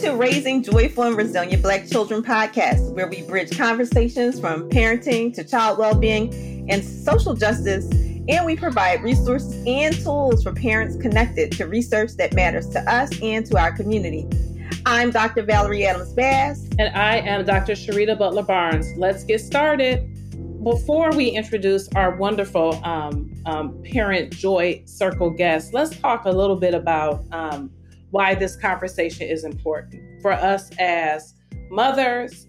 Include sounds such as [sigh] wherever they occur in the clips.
To Raising Joyful and Resilient Black Children podcast, where we bridge conversations from parenting to child well-being and social justice, and we provide resources and tools for parents connected to research that matters to us and to our community. I'm Dr. Valerie Adams Bass. And I am Dr. Sharita Butler Barnes. Let's get started. Before we introduce our wonderful um, um, Parent Joy Circle guests, let's talk a little bit about um, why this conversation is important for us as mothers,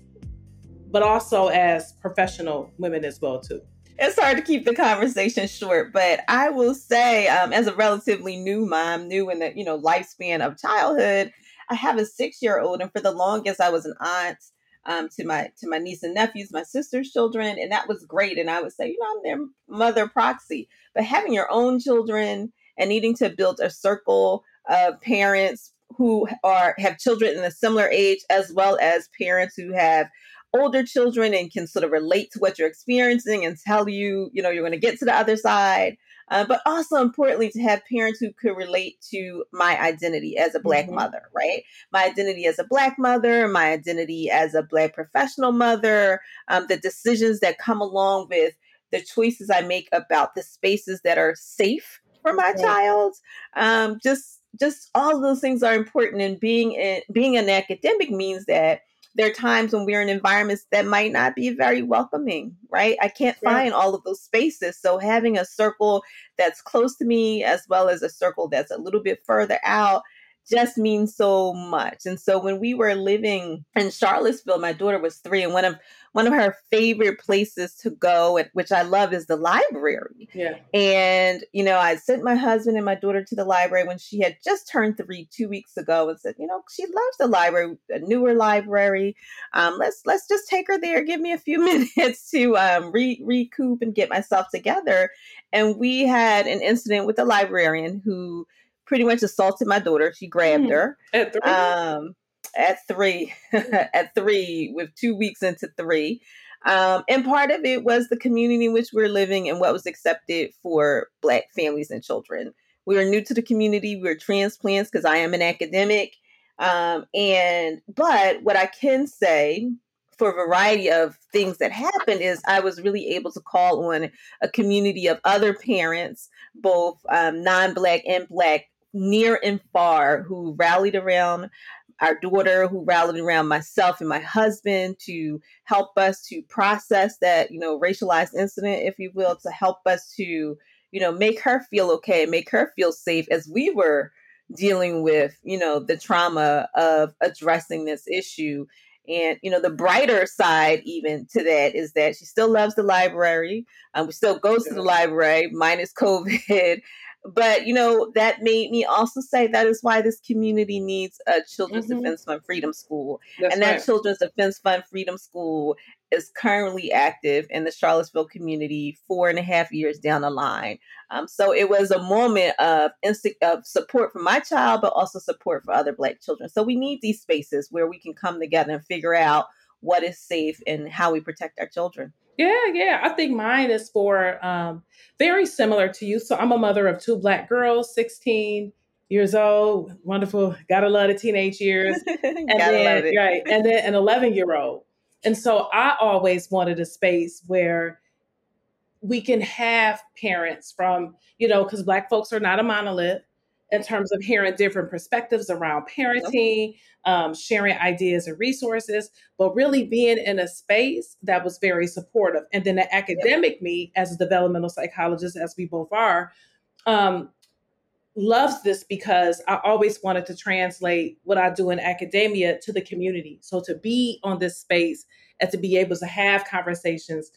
but also as professional women as well too. It's hard to keep the conversation short, but I will say, um, as a relatively new mom, new in the you know lifespan of childhood, I have a six year old, and for the longest, I was an aunt um, to my to my niece and nephews, my sister's children, and that was great. And I would say, you know, I'm their mother proxy. But having your own children and needing to build a circle of parents who are have children in a similar age, as well as parents who have older children and can sort of relate to what you're experiencing and tell you, you know, you're going to get to the other side. Uh, but also importantly to have parents who could relate to my identity as a black mm-hmm. mother right my identity as a black mother my identity as a black professional mother um, the decisions that come along with the choices i make about the spaces that are safe for my child um, just just all of those things are important and being in, being an academic means that there are times when we're in environments that might not be very welcoming, right? I can't find all of those spaces. So having a circle that's close to me as well as a circle that's a little bit further out just means so much. And so when we were living in Charlottesville, my daughter was three, and one of one of her favorite places to go, which I love, is the library. Yeah. And you know, I sent my husband and my daughter to the library when she had just turned three two weeks ago, and said, you know, she loves the library, a newer library. Um, let's let's just take her there. Give me a few [laughs] minutes to um, re- recoup and get myself together. And we had an incident with the librarian who pretty much assaulted my daughter. She grabbed mm. her at three. Um, at three, [laughs] at three, with two weeks into three. Um, and part of it was the community in which we're living and what was accepted for Black families and children. We were new to the community. We were transplants because I am an academic. Um, and but what I can say for a variety of things that happened is I was really able to call on a community of other parents, both um, non-black and black, near and far who rallied around our daughter who rallied around myself and my husband to help us to process that you know racialized incident if you will to help us to you know make her feel okay make her feel safe as we were dealing with you know the trauma of addressing this issue. And you know the brighter side even to that is that she still loves the library. Um, we still goes to the library minus covid [laughs] but you know that made me also say that is why this community needs a children's mm-hmm. defense fund freedom school. That's and that children's defense fund freedom school is currently active in the charlottesville community four and a half years down the line. Um, so it was a moment of, inst- of support for my child but also support for other black children. So we need these spaces where we can come together and figure out what is safe and how we protect our children yeah, yeah. I think mine is for um, very similar to you. So I'm a mother of two black girls, 16 years old, wonderful. Gotta love the teenage years. [laughs] and then, right, and then an 11 year old. And so I always wanted a space where we can have parents from, you know, because black folks are not a monolith in terms of hearing different perspectives around parenting, um, sharing ideas and resources, but really being in a space that was very supportive. And then the academic me, as a developmental psychologist, as we both are, um, loves this because I always wanted to translate what I do in academia to the community. So to be on this space and to be able to have conversations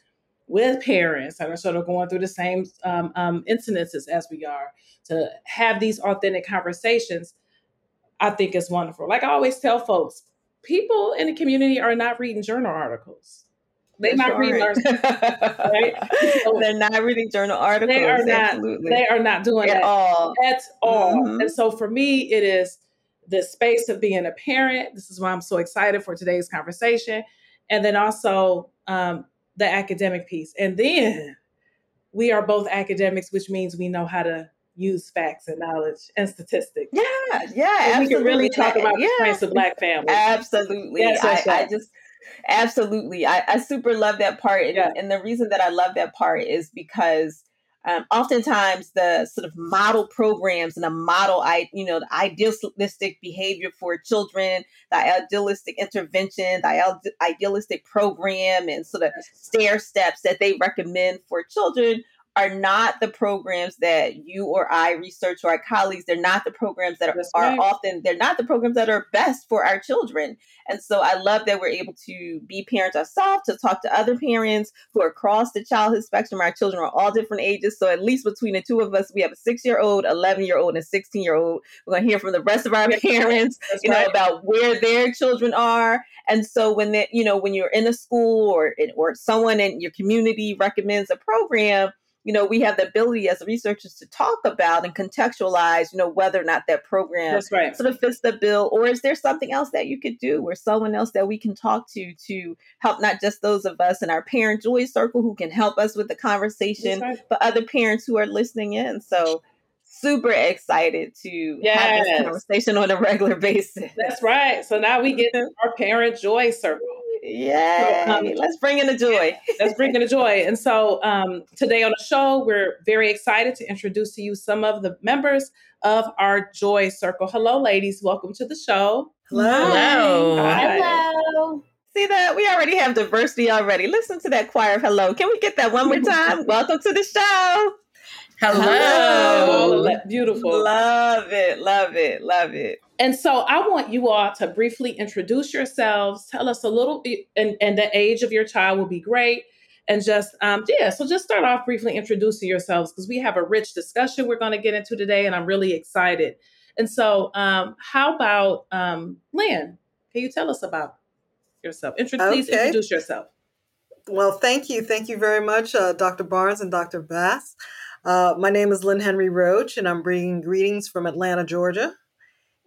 with parents that are sort of going through the same um, um, incidences as we are, to have these authentic conversations, I think is wonderful. Like I always tell folks, people in the community are not reading journal articles. They're not reading right? So [laughs] They're not reading journal articles. They are not. Absolutely. They are not doing at that all. At all. Mm-hmm. And so for me, it is the space of being a parent. This is why I'm so excited for today's conversation, and then also um, the academic piece. And then we are both academics, which means we know how to use facts and knowledge and statistics. Yeah, yeah. we can really talk about yeah. the strengths of Black families. Absolutely. Yes, I, I, just absolutely. I, I super love that part, and, yeah. and the reason that I love that part is because um, oftentimes the sort of model programs and the model i you know the idealistic behavior for children the idealistic intervention the idealistic program and sort of stair steps that they recommend for children are not the programs that you or I research or our colleagues. They're not the programs that are, often, they're not the programs that are best for our children. And so I love that we're able to be parents ourselves, to talk to other parents who are across the childhood spectrum. Our children are all different ages. So at least between the two of us, we have a six year old, 11 year old, and a 16 year old. We're going to hear from the rest of our parents, That's [laughs] you know, about where their children are. And so when they, you know, when you're in a school or, or someone in your community recommends a program, you know, we have the ability as researchers to talk about and contextualize, you know, whether or not that program That's right. sort of fits the bill, or is there something else that you could do, or someone else that we can talk to to help not just those of us in our parent joy circle who can help us with the conversation, right. but other parents who are listening in. So super excited to yes. have this conversation on a regular [laughs] basis. That's right. So now we get [laughs] our parent joy circle. Yay! So, um, let's bring in the joy. let's bring in the joy. And so um, today on the show, we're very excited to introduce to you some of the members of our Joy Circle. Hello, ladies. Welcome to the show. Hello. Hello. Hi. Hello. See that? We already have diversity already. Listen to that choir of hello. Can we get that one more [laughs] time? Welcome to the show. Hello. hello. Beautiful. Love it. Love it. Love it. And so I want you all to briefly introduce yourselves, tell us a little, and, and the age of your child will be great. And just, um, yeah, so just start off briefly introducing yourselves because we have a rich discussion we're going to get into today, and I'm really excited. And so, um, how about um, Lynn? Can you tell us about yourself? Intro- okay. Please introduce yourself. Well, thank you. Thank you very much, uh, Dr. Barnes and Dr. Bass. Uh, my name is Lynn Henry Roach, and I'm bringing greetings from Atlanta, Georgia.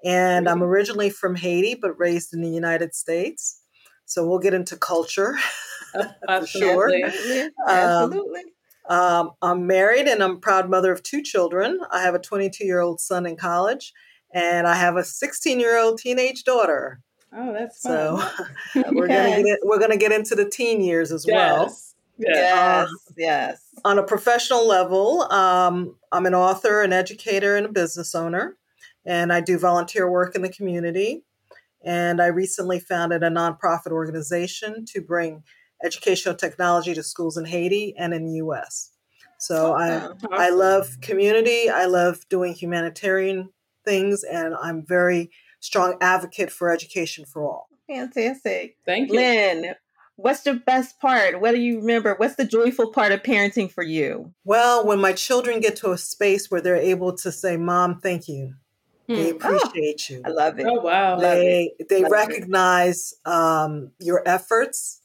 And I'm originally from Haiti, but raised in the United States. So we'll get into culture [laughs] for sure. Absolutely. Um, um, I'm married and I'm proud mother of two children. I have a 22 year old son in college, and I have a 16 year old teenage daughter. Oh, that's fun. so [laughs] we're gonna get we're gonna get into the teen years as yes. well. Yes, uh, yes. On a professional level, um, I'm an author, an educator, and a business owner and I do volunteer work in the community. And I recently founded a nonprofit organization to bring educational technology to schools in Haiti and in the US. So I awesome. I love community, I love doing humanitarian things, and I'm very strong advocate for education for all. Fantastic. Thank you. Lynn, what's the best part? What do you remember? What's the joyful part of parenting for you? Well, when my children get to a space where they're able to say, Mom, thank you. They hmm. appreciate oh, you. I love it. Oh wow! They they love recognize um, your efforts,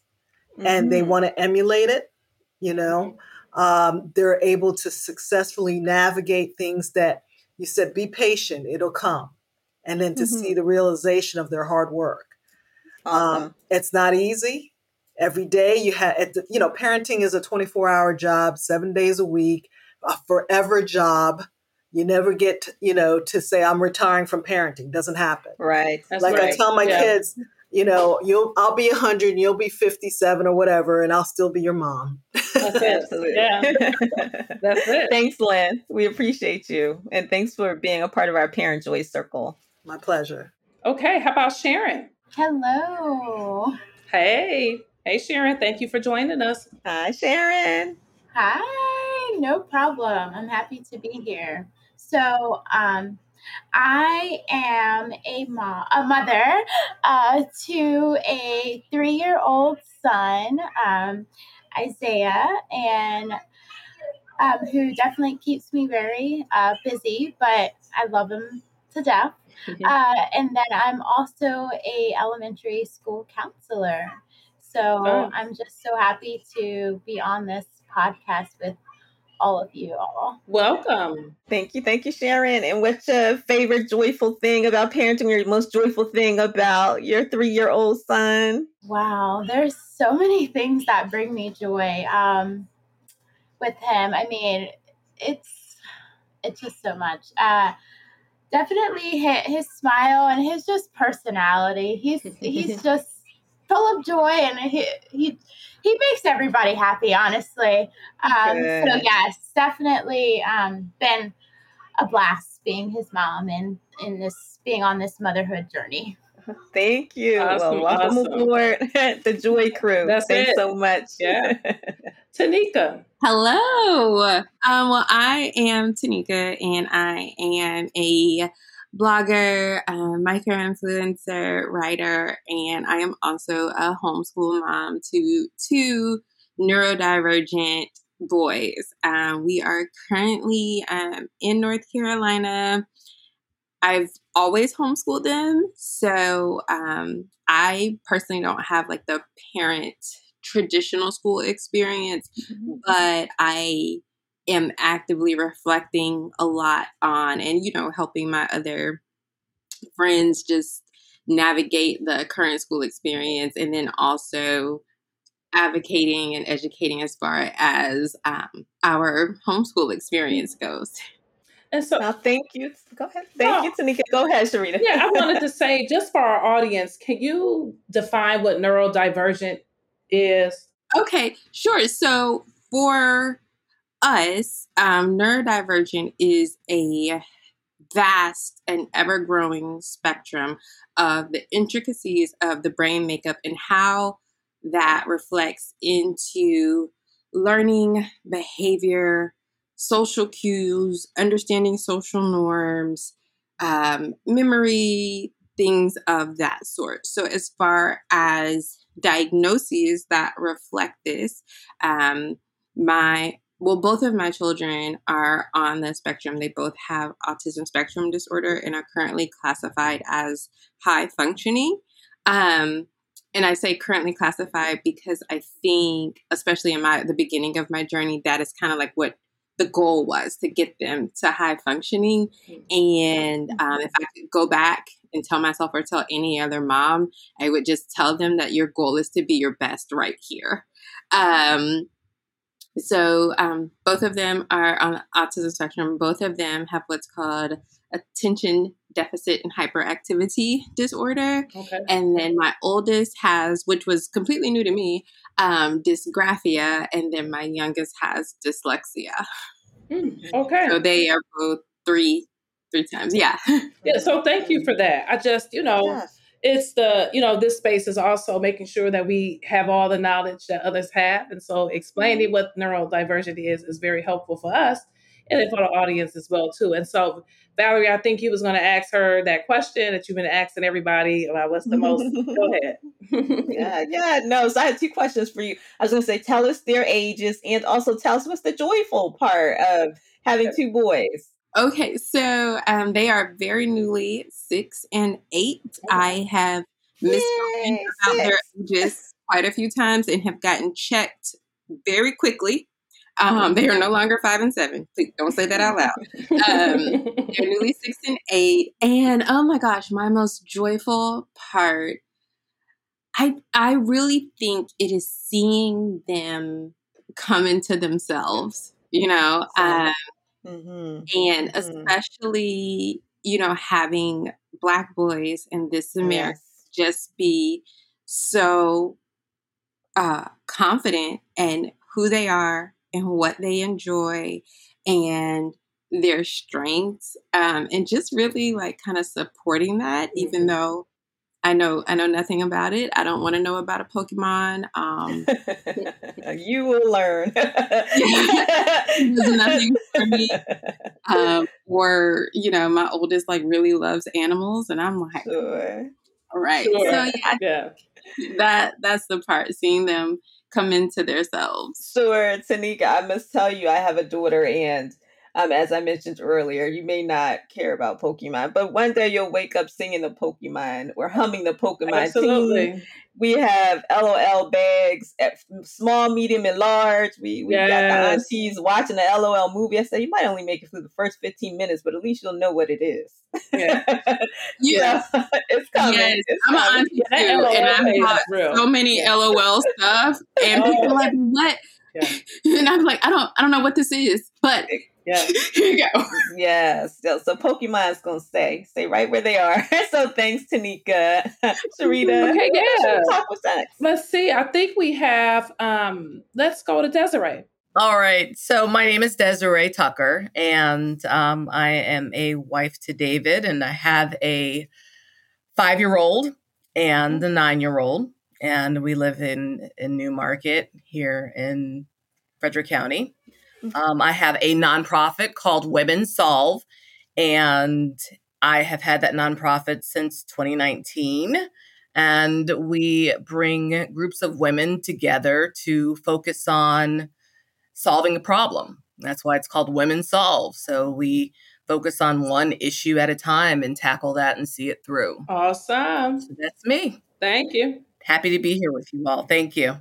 mm-hmm. and they mm-hmm. want to emulate it. You know, um, they're able to successfully navigate things that you said. Be patient; it'll come, and then to mm-hmm. see the realization of their hard work. Awesome. Um, it's not easy. Every day you have, you know, parenting is a twenty-four hour job, seven days a week, a forever job you never get, you know, to say I'm retiring from parenting. Doesn't happen. Right. That's like right. I tell my yeah. kids, you know, you'll I'll be 100 and you'll be 57 or whatever and I'll still be your mom. That's it. Absolutely. Yeah. [laughs] That's it. Thanks, Lynn. We appreciate you. And thanks for being a part of our Parent Joy Circle. My pleasure. Okay, how about Sharon? Hello. Hey. Hey Sharon, thank you for joining us. Hi Sharon. Hi, no problem. I'm happy to be here. So, um, I am a mom, a mother uh, to a three-year-old son, um, Isaiah, and um, who definitely keeps me very uh, busy, but I love him to death. Mm-hmm. Uh, and then I'm also a elementary school counselor. So oh. I'm just so happy to be on this podcast with all of you all. Welcome. Thank you. Thank you, Sharon. And what's your favorite joyful thing about parenting your most joyful thing about your three year old son? Wow, there's so many things that bring me joy um, with him. I mean, it's it's just so much. Uh, definitely his, his smile and his just personality. He's he's [laughs] just full of joy and he he he makes everybody happy. Honestly, um, so yes, definitely um, been a blast being his mom and in this being on this motherhood journey. [laughs] Thank you. Awesome, well, welcome awesome. aboard [laughs] the Joy Crew. That's Thanks it. so much. Yeah. [laughs] Tanika. Hello. Um, well, I am Tanika and I am a blogger, micro influencer, writer, and I am also a homeschool mom to two neurodivergent boys. Um, we are currently um, in North Carolina. I've always homeschooled them. So um, I personally don't have like the parent traditional school experience, mm-hmm. but I am actively reflecting a lot on and, you know, helping my other friends just navigate the current school experience and then also advocating and educating as far as um, our homeschool experience goes. And so, now, thank you. Go ahead. Thank you, Tanika. Go ahead, Sharita. yeah, I wanted to [laughs] say, just for our audience, can you define what neurodivergent is? Okay, sure. So, for us, um, neurodivergent is a vast and ever growing spectrum of the intricacies of the brain makeup and how that reflects into learning, behavior, social cues, understanding social norms, um, memory, things of that sort. So, as far as diagnoses that reflect this, um, my well, both of my children are on the spectrum. They both have autism spectrum disorder and are currently classified as high functioning. Um, and I say currently classified because I think, especially in my the beginning of my journey, that is kind of like what the goal was to get them to high functioning. And um, if I could go back and tell myself or tell any other mom, I would just tell them that your goal is to be your best right here. Um, so um, both of them are on the autism spectrum. Both of them have what's called attention deficit and hyperactivity disorder. Okay. And then my oldest has, which was completely new to me, um, dysgraphia, and then my youngest has dyslexia. Mm, okay. So they are both three three times. Yeah. [laughs] yeah. So thank you for that. I just, you know, yes. It's the, you know, this space is also making sure that we have all the knowledge that others have. And so explaining mm-hmm. what neurodiversity is is very helpful for us and for the audience as well too. And so, Valerie, I think you was going to ask her that question that you've been asking everybody about what's the most. Go [laughs] ahead. yeah, yeah. No, so I had two questions for you. I was going to say, tell us their ages, and also tell us what's the joyful part of having two boys. Okay, so um, they are very newly six and eight. I have misspoken about their ages [laughs] quite a few times and have gotten checked very quickly um, they are no longer five and seven. Please don't say that out loud. Um, they're [laughs] newly six and eight. And oh my gosh, my most joyful part, I I really think it is seeing them come into themselves. You know, um, mm-hmm. and mm-hmm. especially you know having black boys in this America yes. just be so uh, confident and who they are and what they enjoy and their strengths um, and just really like kind of supporting that mm-hmm. even though I know I know nothing about it. I don't want to know about a Pokemon. Um, [laughs] you will learn. [laughs] There's nothing for me. Um, or you know, my oldest like really loves animals, and I'm like, sure. right. Sure. So yeah, yeah, that that's the part. Seeing them come into themselves. Sure, Tanika, I must tell you, I have a daughter, and um, as I mentioned earlier, you may not care about Pokemon, but one day you'll wake up singing the Pokemon or humming the Pokemon Absolutely. We have LOL bags at small, medium, and large. We we yes. got the aunties watching the LOL movie. I said you might only make it through the first fifteen minutes, but at least you'll know what it is. Yeah, [laughs] yeah. [laughs] it's coming. Yes. It's I'm coming. an auntie [laughs] too, and I've got so many LOL stuff, and people are like, "What?" Yeah. [laughs] and I'm like, I don't, I don't know what this is, but Yeah. [laughs] Here you go. [laughs] Yes. So, so Pokemon's gonna stay, stay right where they are. so thanks, Tanika. Sharita. Okay, yeah. Talk with sex. Let's see. I think we have. um Let's go to Desiree. All right. So my name is Desiree Tucker, and um, I am a wife to David, and I have a five-year-old and a nine-year-old, and we live in in New Market here in Frederick County. Um, I have a nonprofit called Women Solve, and I have had that nonprofit since 2019. And we bring groups of women together to focus on solving a problem. That's why it's called Women Solve. So we focus on one issue at a time and tackle that and see it through. Awesome. So that's me. Thank you. Happy to be here with you all. Thank you.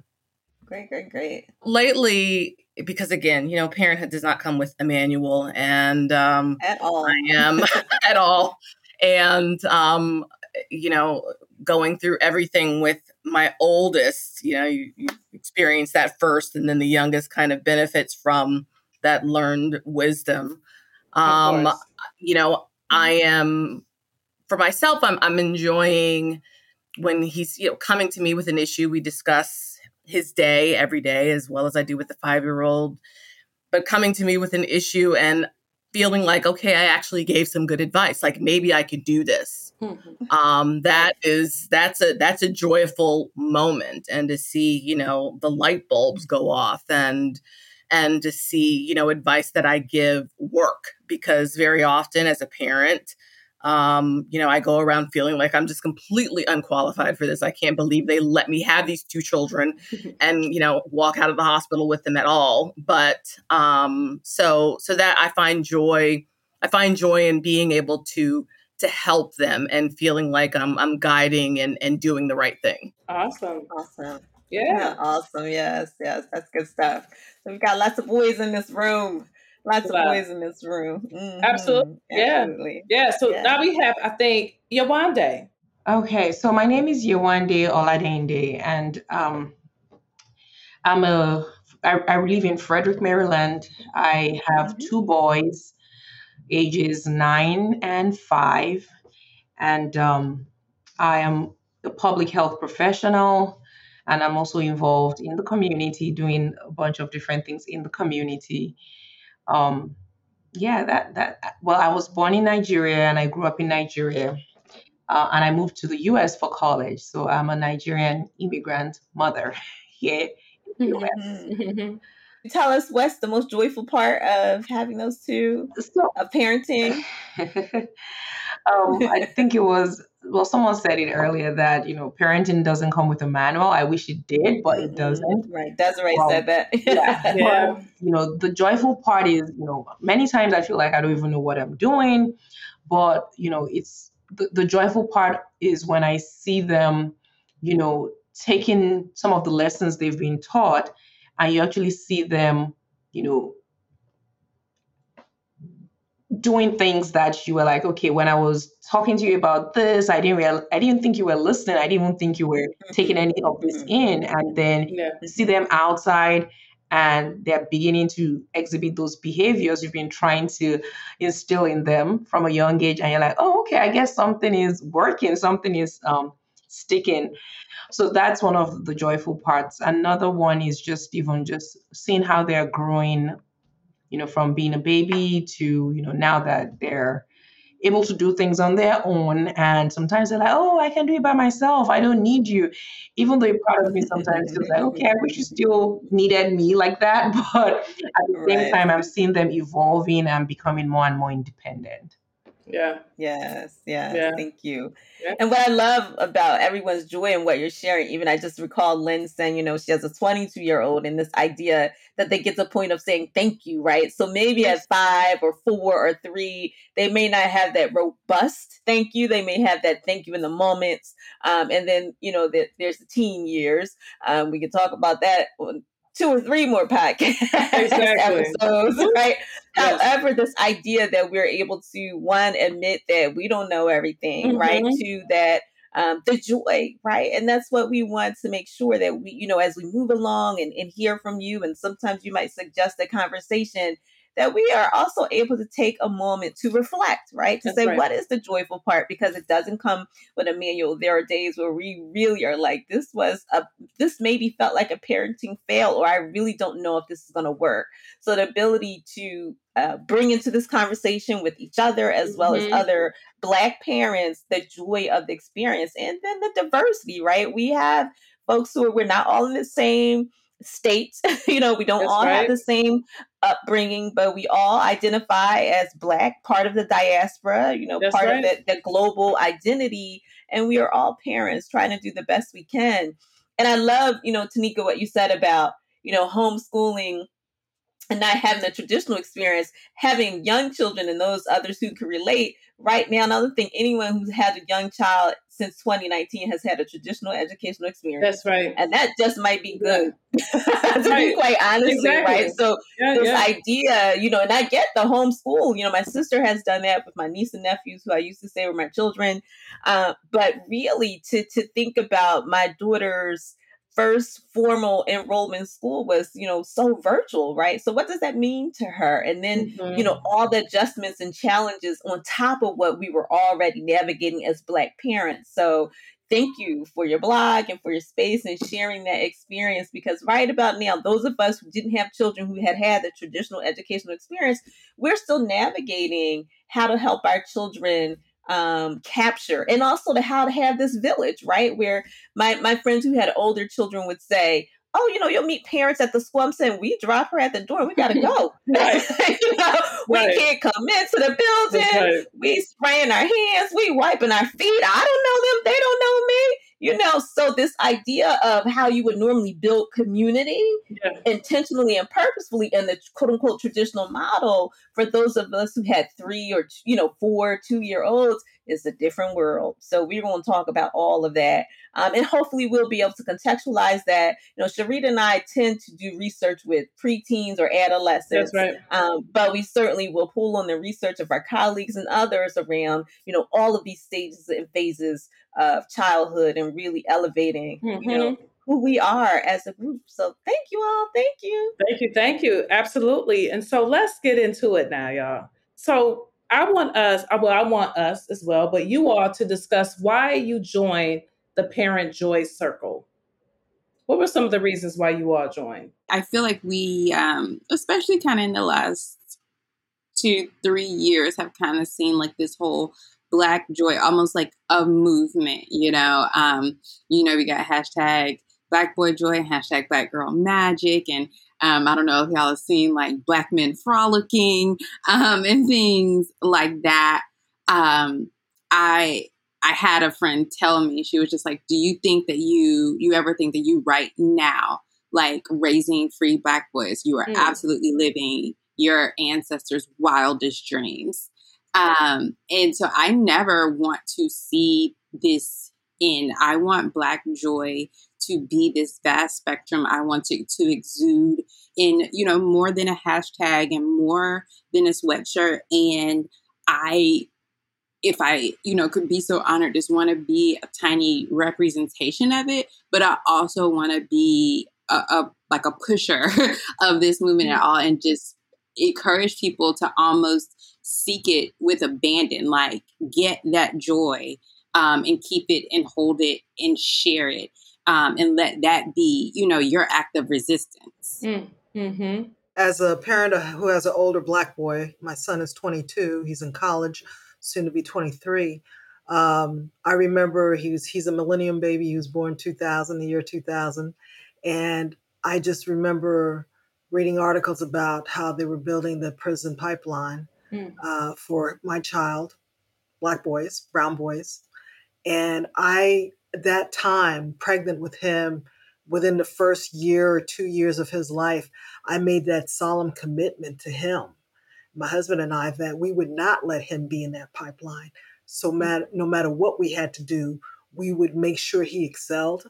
Great, great, great. Lately, because again, you know, parenthood does not come with a manual, and um, At all. I am [laughs] at all. And, um, you know, going through everything with my oldest, you know, you, you experience that first, and then the youngest kind of benefits from that learned wisdom. Um, you know, I am for myself, I'm I'm enjoying when he's, you know, coming to me with an issue. We discuss his day every day as well as I do with the five year old. But coming to me with an issue and feeling like, okay, I actually gave some good advice. Like maybe I could do this. Mhm. Um, that is that's a that's a joyful moment, and to see you know the light bulbs go off and and to see you know advice that I give work because very often as a parent. Um, you know, I go around feeling like I'm just completely unqualified for this. I can't believe they let me have these two children [laughs] and you know walk out of the hospital with them at all but um so so that i find joy i find joy in being able to to help them and feeling like i'm i'm guiding and and doing the right thing Awesome. Awesome. Yeah. Yeah, awesome. Yes, yes, that's good stuff. So we've got lots of boys in this room. Lots of Wow. boys in this room. Mhm. Absolutely. Yeah. Absolutely. Yeah. So Yeah. now we have, I think, Yawande. Okay, so my name is Yewande Oladende, and um, I'm a I, I live in Frederick, Maryland. I have Mhm. two boys, ages nine and five, and um, I am a public health professional, and I'm also involved in the community, doing a bunch of different things in the community. Um, yeah, that that well, I was born in Nigeria and I grew up in Nigeria uh, and I moved to the US for college. So I'm a Nigerian immigrant mother [laughs] here in the US. [laughs] Tell us what's the most joyful part of having those two So, of parenting. [laughs] um, I think it was, well, someone said it earlier that, you know, parenting doesn't come with a manual. I wish it did, but it Mhm. doesn't. Right. Desiree Well, said that. Yeah. Yeah. [laughs] But, you know, the joyful part is, you know, many times I feel like I don't even know what I'm doing, but, you know, it's the, the joyful part is when I see them, you know, taking some of the lessons they've been taught and you actually see them, you know, doing things that you were like, okay, when I was talking to you about this, I didn't real, I didn't think you were listening. I didn't even think you were taking any of this in. And then Yeah. you see them outside and they're beginning to exhibit those behaviors you've been trying to instill in them from a young age and you're like oh okay i guess something is working something is um, sticking so that's one of the joyful parts another one is just even just seeing how they're growing you know from being a baby to you know now that they're able to do things on their own. And sometimes they're like oh i can do it by myself. I don't need you. Even though you're part of me [laughs] sometimes feels like okay i wish you still needed me like that. [laughs] But at the same Right. time i'm seeing them evolving and becoming more and more independent Yeah. Yes, yes. Yeah. Thank you. Yeah. And what I love about everyone's joy and what you're sharing, even I just recall Lynn saying, you know, she has a 22 year old and this idea that they get to the point of saying thank you, right? So maybe at five or four or three, they may not have that robust thank you. They may have that thank you in the moments. Um, and then, you know, that there's the teen years. Um, we can talk about that two or three more podcast [laughs] Exactly. episodes, right? Yes. However, this idea that we're able to one admit that we don't know everything, right? Mhm. Two that um, the joy, right? And that's what we want to make sure that we, you know, as we move along and, and hear from you, and sometimes you might suggest a conversation that we are also able to take a moment to reflect, right? To That's say, right. what is the joyful part? Because it doesn't come with a manual. There are days where we really are like, this was a, this maybe felt like a parenting fail, or I really don't know if this is going to work. So the ability to uh, bring into this conversation with each other as well as Mhm. other Black parents the joy of the experience and then the diversity, right? We have folks who are, we're not all in the same state. [laughs] you know, we don't That's all right. have the same upbringing, but we all identify as Black, part of the diaspora, you know, That's part right. of the, the global identity. And we are all parents trying to do the best we can. And I love, you know, Tanika, what you said about, you know, homeschooling and not having the traditional experience, having young children and those others who can relate right now. And I don't think anyone who's had a young child since 2019 has had a traditional educational experience. That's right. and that just might be good, [laughs] to be Right. quite honestly, Exactly. right? So Yeah, this yeah. idea, you know, and I get the homeschool. You know, my sister has done that with my niece and nephews, who I used to say were my children. Uh, but really, to to think about my daughter's first formal enrollment school was, you know, so virtual, right? So what does that mean to her? And then Mhm. you know all the adjustments and challenges on top of what we were already navigating as black parents so thank you for your blog and for your space and sharing that experience because right about now those of us who didn't have children who had had the traditional educational experience we're still navigating how to help our children um, capture and also to how to have this village right where my, my friends who had older children would say oh you know you'll meet parents at the school i'm saying we drop her at the door we gotta go [laughs] Right. [laughs] you know, we Right. can't come into the building. Right. We spraying our hands. We wiping our feet. I don't know them. They don't know me. You know, so this idea of how you would normally build community Yeah. intentionally and purposefully in the quote unquote traditional model for those of us who had three or you know four two year olds is a different world. So we're going to talk about all of that, um, and hopefully we'll be able to contextualize that. You know, Sharita and I tend to do research with preteens or adolescents, That's right. um, but we certainly will pull on the research of our colleagues and others around, you know, all of these stages and phases of childhood and really elevating, you know, who we are as a group. So thank you all. Thank you. Thank you. Thank you. Absolutely. And so let's get into it now, y'all. So I want us, uh, well, I want us as well, but you all to discuss why you joined the Parent Joy Circle. What were some of the reasons why you all joined? I feel like we, um, especially kind of in the last two, three years, have kind of seen like this whole Black joy, almost like a movement. You know, um, you know, we got hashtag Black Boy Joy, hashtag Black Girl Magic, and um, I don't know if y'all have seen like Black men frolicking um, and things like that. Um, I I had a friend tell me she was just like, "Do you think that you you ever think that you right now?" like raising free black boys. You are Mm. absolutely living your ancestors' wildest dreams. Um, and so I never want to see this in. I want black joy to be this vast spectrum. I want to to exude in, you know, more than a hashtag and more than a sweatshirt. And I if I, you know, could be so honored, just want to be a tiny representation of it, but I also want to be a, a like a pusher [laughs] of this movement at all, and just encourage people to almost seek it with abandon, like get that joy um, and keep it and hold it and share it, um, and let that be, you know, your act of resistance. Mm-hmm. As a parent who has an older black boy, my son is 22. He's in college, soon to be 23. Um, I remember he was he's a millennium baby. He was born 2000, the year 2000, and I just remember reading articles about how they were building the prison pipeline Mm. uh, for my child, black boys, brown boys, and I at that time pregnant with him within the first year or two years of his life, I made that solemn commitment to him, my husband and I, that we would not let him be in that pipeline. So, mm. mat- no matter what we had to do, we would make sure he excelled,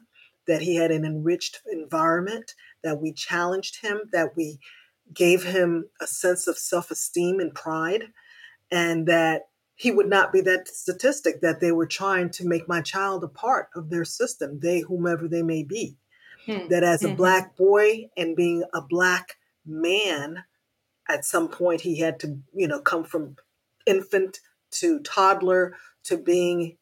that he had an enriched environment, that we challenged him, that we gave him a sense of self esteem and pride, and that he would not be that statistic that they were trying to make my child a part of their system, they, whomever they may be Hmm. that as a Mhm. black boy and being a black man at some point he had to, you know, come from infant to toddler to being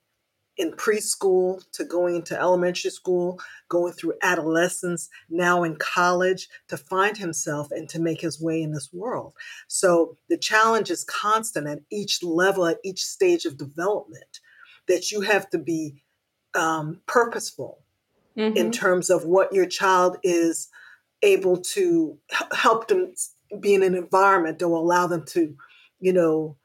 in preschool to going into elementary school, going through adolescence, now in college to find himself and to make his way in this world. So the challenge is constant at each level, at each stage of development, that you have to be um, purposeful mm-hmm. in terms of what your child is able to help them be in an environment that will allow them to, you know,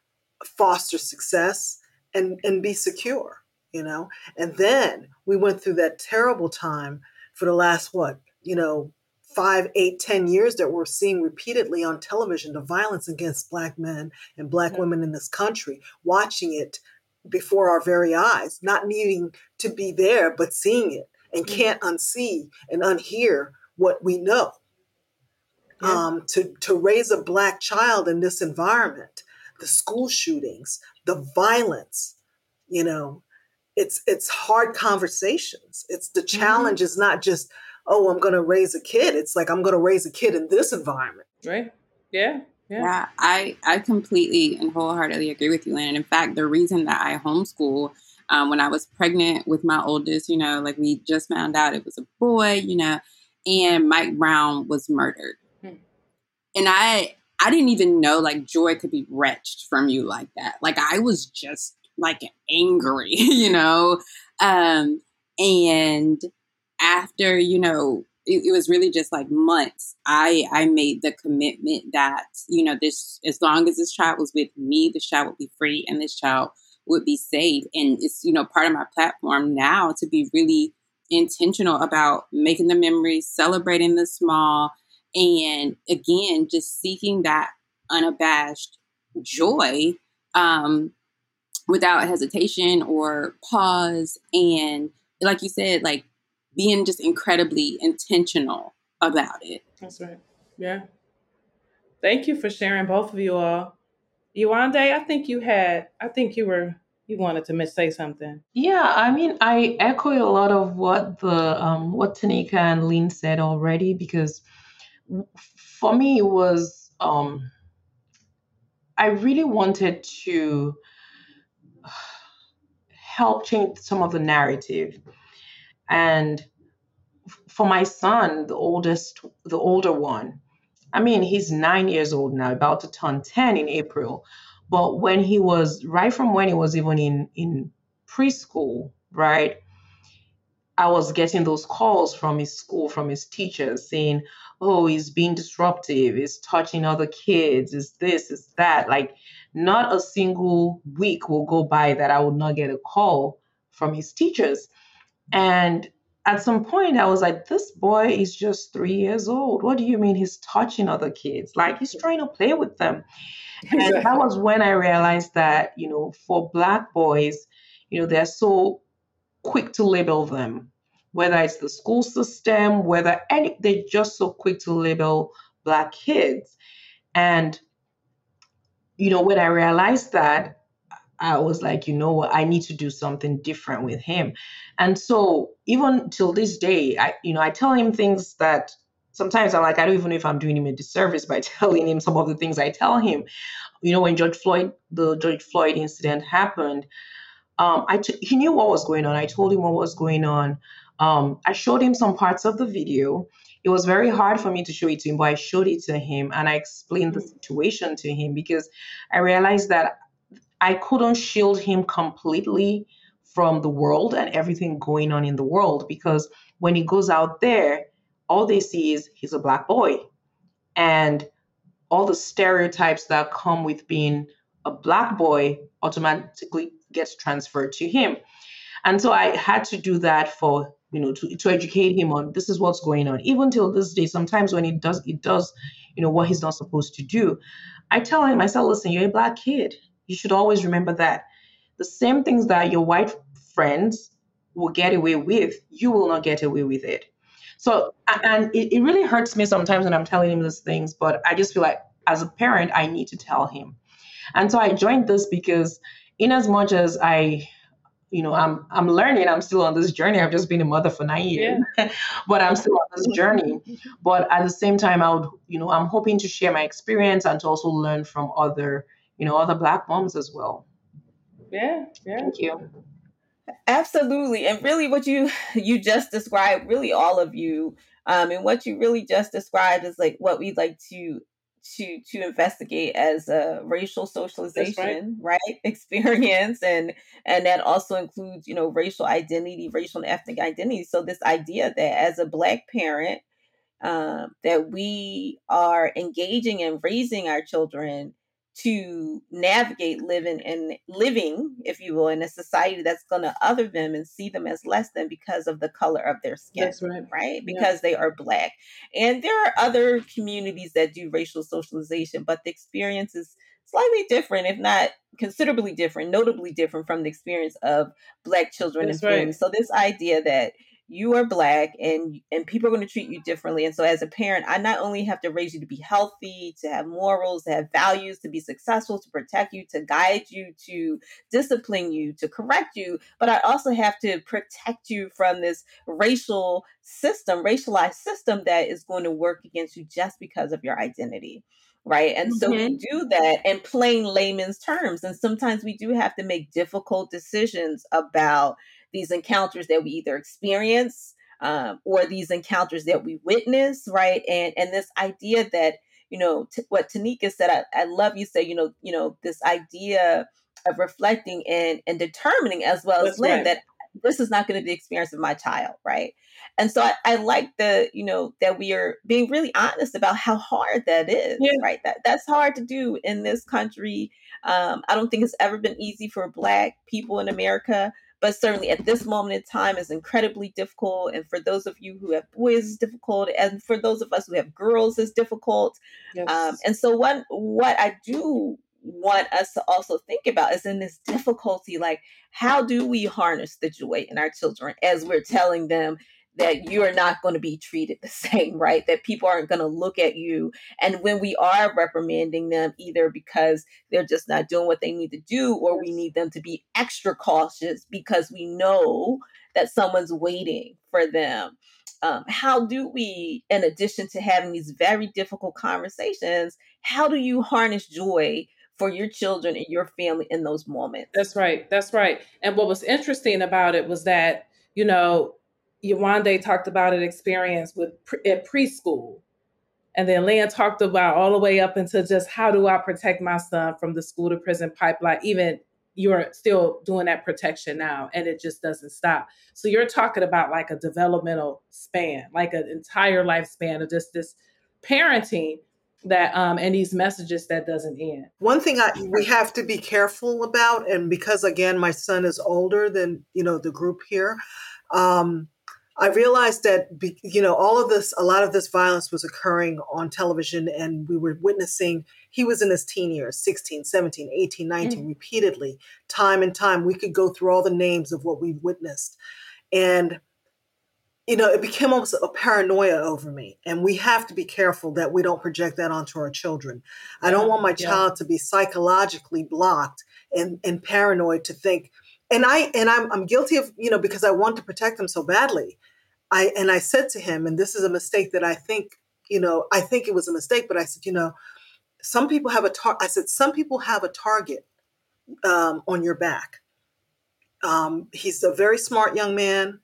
foster success and, and be secure you know? And then we went through that terrible time for the last, what, you know, five, eight, ten years that we're seeing repeatedly on television the violence against Black men and Black yeah. women in this country, watching it before our very eyes, not needing to be there, but seeing it and can't unsee and unhear what we know. Yeah. Um, to, to raise a Black child in this environment, the school shootings, the violence, you know, it's it's hard conversations. It's the mm-hmm. challenge mm-hmm. is not just oh I'm going to raise a kid. It's like I'm going to raise a kid in this environment. Right. Yeah. Yeah. yeah, I, I completely and wholeheartedly agree with you, Lynn. And In fact, the reason that I homeschool um, when I was pregnant with my oldest, you know, like we just found out it was a boy, you know, and Mike Brown was murdered. Hmm. And I I didn't even know like joy could be wrenched from you like that. Like I was just like angry, [laughs] you know? Um, and after, you know, it, it, was really just like months. I I made the commitment that, you know, this as long as this child was with me, this child would be free and this child would be saved. And it's, you know, part of my platform now to be really intentional about making the memories, celebrating the small, and again, just seeking that unabashed joy um, without hesitation or pause. And like you said, like being just incredibly intentional about it. That's right. Yeah. Thank you for sharing, both of you all. Yewande, I think you had, I think you were, you wanted to say something. Yeah, I mean, I echo a lot of what the, um, what Tanika and Lynn said already, because for me, it was, um, I really wanted to help change some of the narrative. And for my son, the oldest, the older one, I mean, he's nine years old now, about to turn 10 in April. But when he was, right from when he was even in, in preschool, right, I was getting those calls from his school, from his teachers saying, oh, he's being disruptive, he's touching other kids, is this, is that. Like, not a single week will go by that I would not get a call from his teachers. And at some point, I was like, this boy is just three years old. What do you mean he's touching other kids? Like, he's trying to play with them. [laughs] And that was when I realized that, you know, for Black boys, you know, they're so quick to label them, whether it's the school system, whether any, they're just so quick to label Black kids. And you know, when I realized that, I was like, you know I need to do something different with him. And so even till this day, I, you know, I tell him things that sometimes I'm like, I don't even know if I'm doing him a disservice by [laughs] telling him some of the things I tell him. You know, when George Floyd, the George Floyd incident happened, um, I t- he knew what was going on. I told him what was going on. Um, I showed him some parts of the video it was very hard for me to show it to him, but I showed it to him and I explained the situation to him because I realized that I couldn't shield him completely from the world and everything going on in the world because when he goes out there, all they see is he's a black boy. And all the stereotypes that come with being a black boy automatically gets transferred to him. And so I had to do that for you know, to, to educate him on this is what's going on. Even till this day, sometimes when he does, it does, you know, what he's not supposed to do. I tell him, I say, listen, you're a black kid. You should always remember that. The same things that your white friends will get away with, you will not get away with it. So, and it, it really hurts me sometimes when I'm telling him these things, but I just feel like as a parent, I need to tell him. And so I joined this because, in as much as I you know, I'm I'm learning. I'm still on this journey. I've just been a mother for nine years, yeah. [laughs] but I'm still on this journey. But at the same time, I would, you know, I'm hoping to share my experience and to also learn from other, you know, other Black moms as well. Yeah, yeah. Thank you. Absolutely, and really, what you [laughs] you just described, really, all of you, um, and what you really just described is like what we'd like to to to investigate as a racial socialization right. right. [laughs] experience and and that also includes you know racial identity racial and ethnic identity so this idea that as a black parent um, that we are engaging and raising our children to navigate living and living, if you will, in a society that's going to other them and see them as less than because of the color of their skin. That's right. Right? Because yeah. they are black. And there are other communities that do racial socialization, but the experience is slightly different, if not considerably different, notably different from the experience of black children That's and families. Right. So this idea that you are black and and people are going to treat you differently and so as a parent i not only have to raise you to be healthy to have morals to have values to be successful to protect you to guide you to discipline you to correct you but i also have to protect you from this racial system racialized system that is going to work against you just because of your identity right? And mm-hmm. so we mm-hmm. do that in plain layman's terms. And sometimes we do have to make difficult decisions about these encounters that we either experience um, or these encounters that we witness, right? And and this idea that you know t- what Tanika said, I, I love you say, you know, you know this idea of reflecting and and determining as well That's as Lynn right. that this is not going to be the experience of my child, right? And so I, I, like the, you know, that we are being really honest about how hard that is, yeah. right? That that's hard to do in this country. Um, I don't think it's ever been easy for Black people in America but certainly at this moment in time is incredibly difficult. And for those of you who have boys, it's difficult, and for those of us who have girls, it's difficult. Yes. Um, and so, what what I do want us to also think about is in this difficulty, like how do we harness the joy in our children as we're telling them that you're not going to be treated the [laughs] same, right? That people aren't going to look at you. And when we are reprimanding them, either because they're just not doing what they need to do, or we need them to be extra cautious because we know that someone's waiting for them. Um, how do we, in addition to having these very difficult conversations, how do you harness joy for your children and your family in those moments? That's right. That's right. And what was interesting about it was that, you know, Yawande talked about an experience with at preschool. And then Lynn talked about all the way up into just how do I protect my son from the school to prison pipeline, even you're still doing that protection now and it just doesn't stop. So you're talking about like a developmental span, like an entire lifespan of just this parenting that um and these messages that doesn't end. One thing I we have to be careful about and because again my son is older than, you know, the group here, um I realized that, you know, all of this, a lot of this violence was occurring on television, and we were witnessing, he was in his teen years 16, 17, 18, 19, mm. repeatedly, time and time. We could go through all the names of what we've witnessed. And, you know, it became almost a paranoia over me. And we have to be careful that we don't project that onto our children. I don't want my yeah. child to be psychologically blocked and, and paranoid to think, and I and I'm I'm guilty of you know because I want to protect them so badly. I and I said to him, and this is a mistake that I think you know I think it was a mistake, but I said you know some people have a tar- I said some people have a target um, on your back. Um, he's a very smart young man.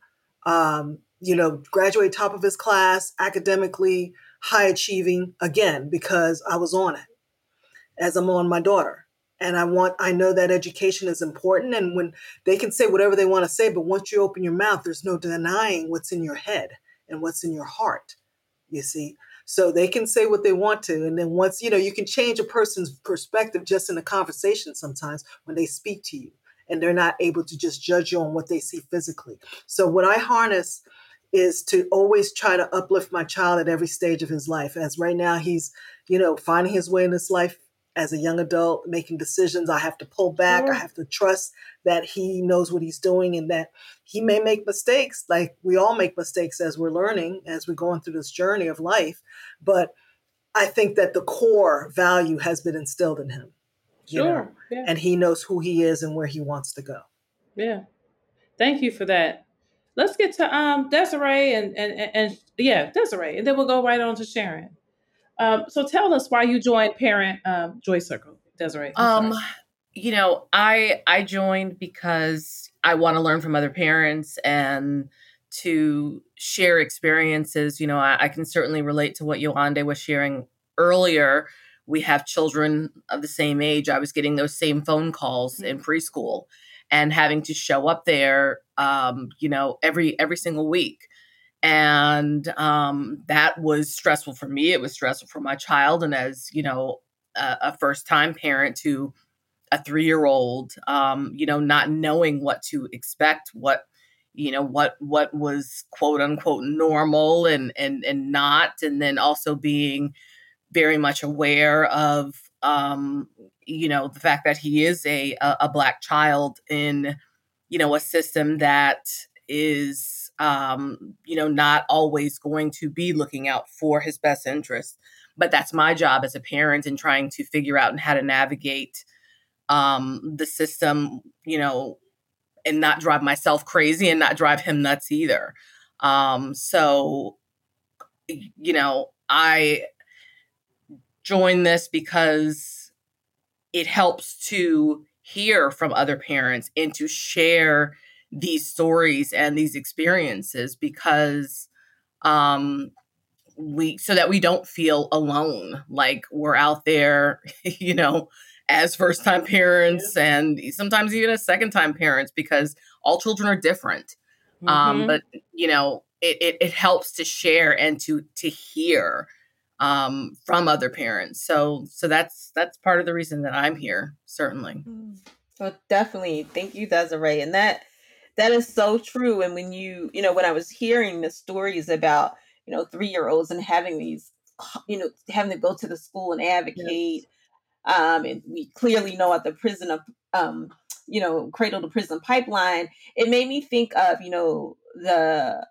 Um, you know, graduate top of his class, academically high achieving again because I was on it as I'm on my daughter and i want i know that education is important and when they can say whatever they want to say but once you open your mouth there's no denying what's in your head and what's in your heart you see? So they can say what they want to and then once you know you can change a person's perspective just in a conversation sometimes when they speak to you and they're not able to just judge you on what they see physically. So what i harness is to always try to uplift my child at every stage of his life. As right now he's you know finding his way in this life as a young adult making decisions i have to pull back sure. i have to trust that he knows what he's doing and that he may make mistakes like we all make mistakes as we're learning as we're going through this journey of life but i think that the core value has been instilled in him sure yeah. and he knows who he is and where he wants to go yeah Thank you for that. Let's get to um, Desiree and, and, and, and yeah, Desiree, and then we'll go right on to Sharon. Um, so tell us why you joined Parent um, Joy Circle, Desiree. Um, you know, I I joined because I want to learn from other parents and to share experiences. You know, I, I can certainly relate to what Yolande was sharing earlier. We have children of the same age. I was getting those same phone calls mm-hmm. in preschool and having to show up there, um, you know, every every single week and um, that was stressful for me it was stressful for my child and as you know a, a first time parent to a three year old um, you know not knowing what to expect what you know what what was quote unquote normal and and and not and then also being very much aware of um you know the fact that he is a a, a black child in you know a system that is um, you know, not always going to be looking out for his best interest. But that's my job as a parent in trying to figure out and how to navigate um, the system, you know, and not drive myself crazy and not drive him nuts either. Um, so, you know, I joined this because it helps to hear from other parents and to share these stories and these experiences because um we so that we don't feel alone like we're out there [laughs] you know as first time parents and sometimes even as second time parents because all children are different. Um, mm-hmm. um but you know it, it, it helps to share and to to hear um from other parents. So so that's that's part of the reason that i'm here certainly. Well definitely. Thank you desiree. And that that is so true. And when you, you know, when I was hearing the stories about, you know, three year olds and having these, you know, having to go to the school and advocate, yes. um, and we clearly know at the prison of, um, you know, cradle to prison pipeline, it made me think of, you know, the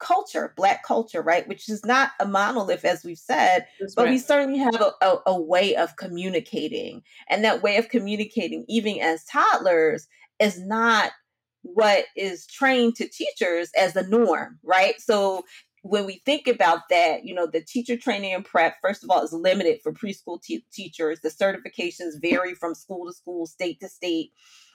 culture, black culture, right? Which is not a monolith, as we've said, That's but right. we certainly have a, a, a, way of communicating. And that way of communicating, even as toddlers, is not what is trained to teachers as the norm, right? So when we think about that, you know, the teacher training and prep, first of all, is limited for preschool te- teachers. The certifications vary from school to school, state to state.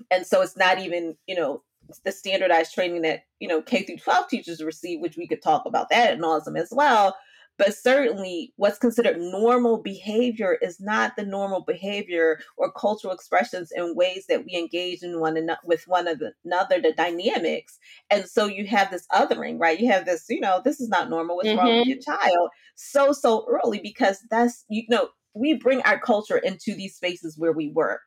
And so it's not even, you know, the standardized training that, you know, K through 12 teachers receive, which we could talk about that at nauseum as well. But certainly, what's considered normal behavior is not the normal behavior or cultural expressions in ways that we engage in one another with one another, the dynamics. And so you have this othering, right? You have this, you know, this is not normal. What's mm-hmm. wrong with mm-hmm. your child? So so early because that's you know we bring our culture into these spaces where we work.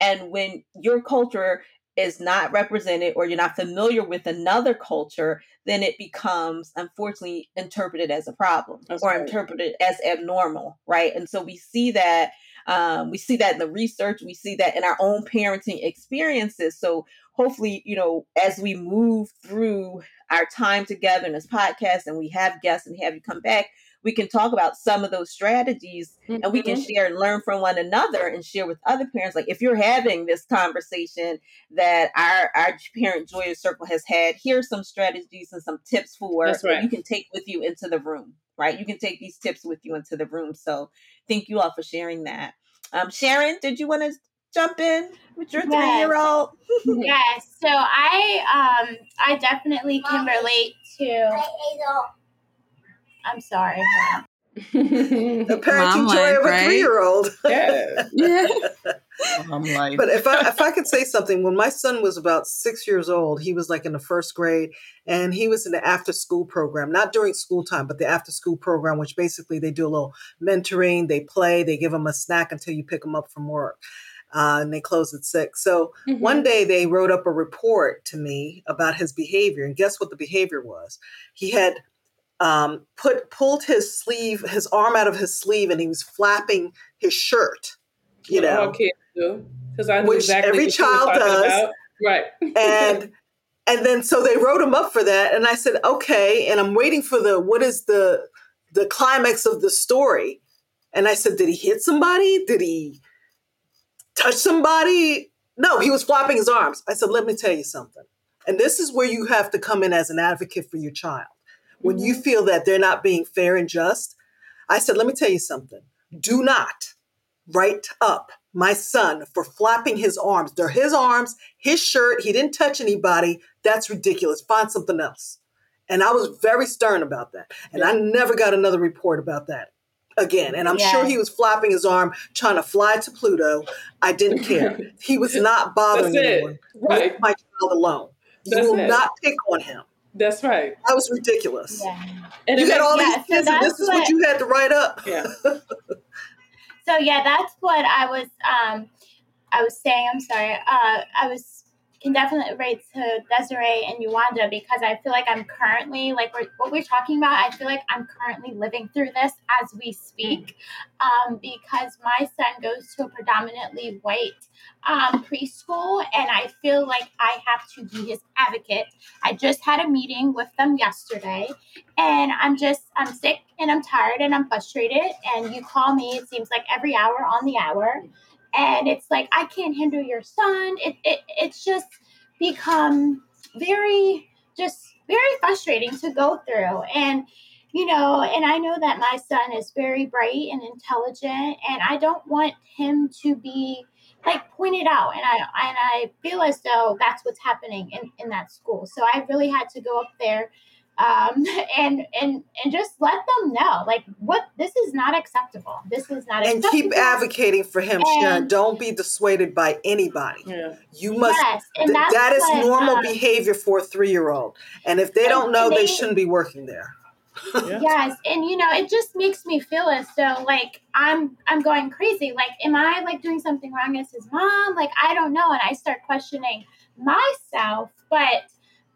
And when your culture is not represented or you're not familiar with another culture, then it becomes unfortunately interpreted as a problem That's or right. interpreted as abnormal, right? And so we see that um, we see that in the research, we see that in our own parenting experiences. So hopefully, you know, as we move through our time together in this podcast and we have guests and have you come back, we can talk about some of those strategies mm-hmm. and we can mm-hmm. share and learn from one another and share with other parents. Like if you're having this conversation that our our parent joyous circle has had, here's some strategies and some tips for right. that you can take with you into the room. Right, you can take these tips with you into the room. So, thank you all for sharing that. Um, Sharon, did you want to jump in with your yes. three year old? yes. So I um I definitely can relate to [laughs] I'm sorry. [laughs] the parenting joy of a right? three year old. [laughs] Yeah. [laughs] yeah. but if I if I could say something, when my son was about six years old, he was like in the first grade, and he was in the after school program, not during school time, but the after school program, which basically they do a little mentoring, they play, they give them a snack until you pick them up from work. Uh, and they close at six. So mm-hmm. one day they wrote up a report to me about his behavior, and guess what the behavior was? He had um, put pulled his sleeve, his arm out of his sleeve, and he was flapping his shirt. You know, because I which exactly every child does, about. right? and [laughs] and then so they wrote him up for that, and I said, okay, and I'm waiting for the what is the the climax of the story, and I said, did he hit somebody? Did he touch somebody? No, he was flapping his arms. I said, let me tell you something. And this is where you have to come in as an advocate for your child. When mm-hmm. you feel that they're not being fair and just, I said, let me tell you something. Do not write up my son for flapping his arms. They're his arms, his shirt. He didn't touch anybody. That's ridiculous. Find something else. And I was very stern about that. And I never got another report about that again. And I'm sure he was flapping his arm trying to fly to Pluto. I didn't care. [laughs] he was not bothering anyone. Right. Leave my child alone. That's you will it. not pick on him. That's right. That was ridiculous. Yeah. And you had all yeah, these kids, so and this is what, what you had to write up. Yeah. [laughs] so yeah, that's what I was. Um, I was saying. I'm sorry. Uh, I was can definitely relate to Desiree and Yuanda because I feel like I'm currently like we're, what we're talking about. I feel like I'm currently living through this as we speak, um, because my son goes to a predominantly white um, preschool, and I feel like I have to be his advocate. I just had a meeting with them yesterday, and I'm just I'm sick and I'm tired and I'm frustrated. And you call me, it seems like every hour on the hour and it's like i can't handle your son. It, it it's just become very just very frustrating to go through. And you know and i know that my son is very bright and intelligent and i don't want him to be like pointed out. And i and i feel as though that's what's happening in in that school. So i really had to go up there um, [laughs] and and and just let them know like what this is not acceptable this is not acceptable. and acceptable. keep advocating for him and, sharon don't be dissuaded by anybody yeah. you must yes, th- that is what, normal um, behavior for a three-year-old and if they and, don't know they, they, shouldn't be working there [laughs] yeah. yes and you know it just makes me feel as though like i'm i'm going crazy like am i like doing something wrong as his mom like i don't know and i start questioning myself but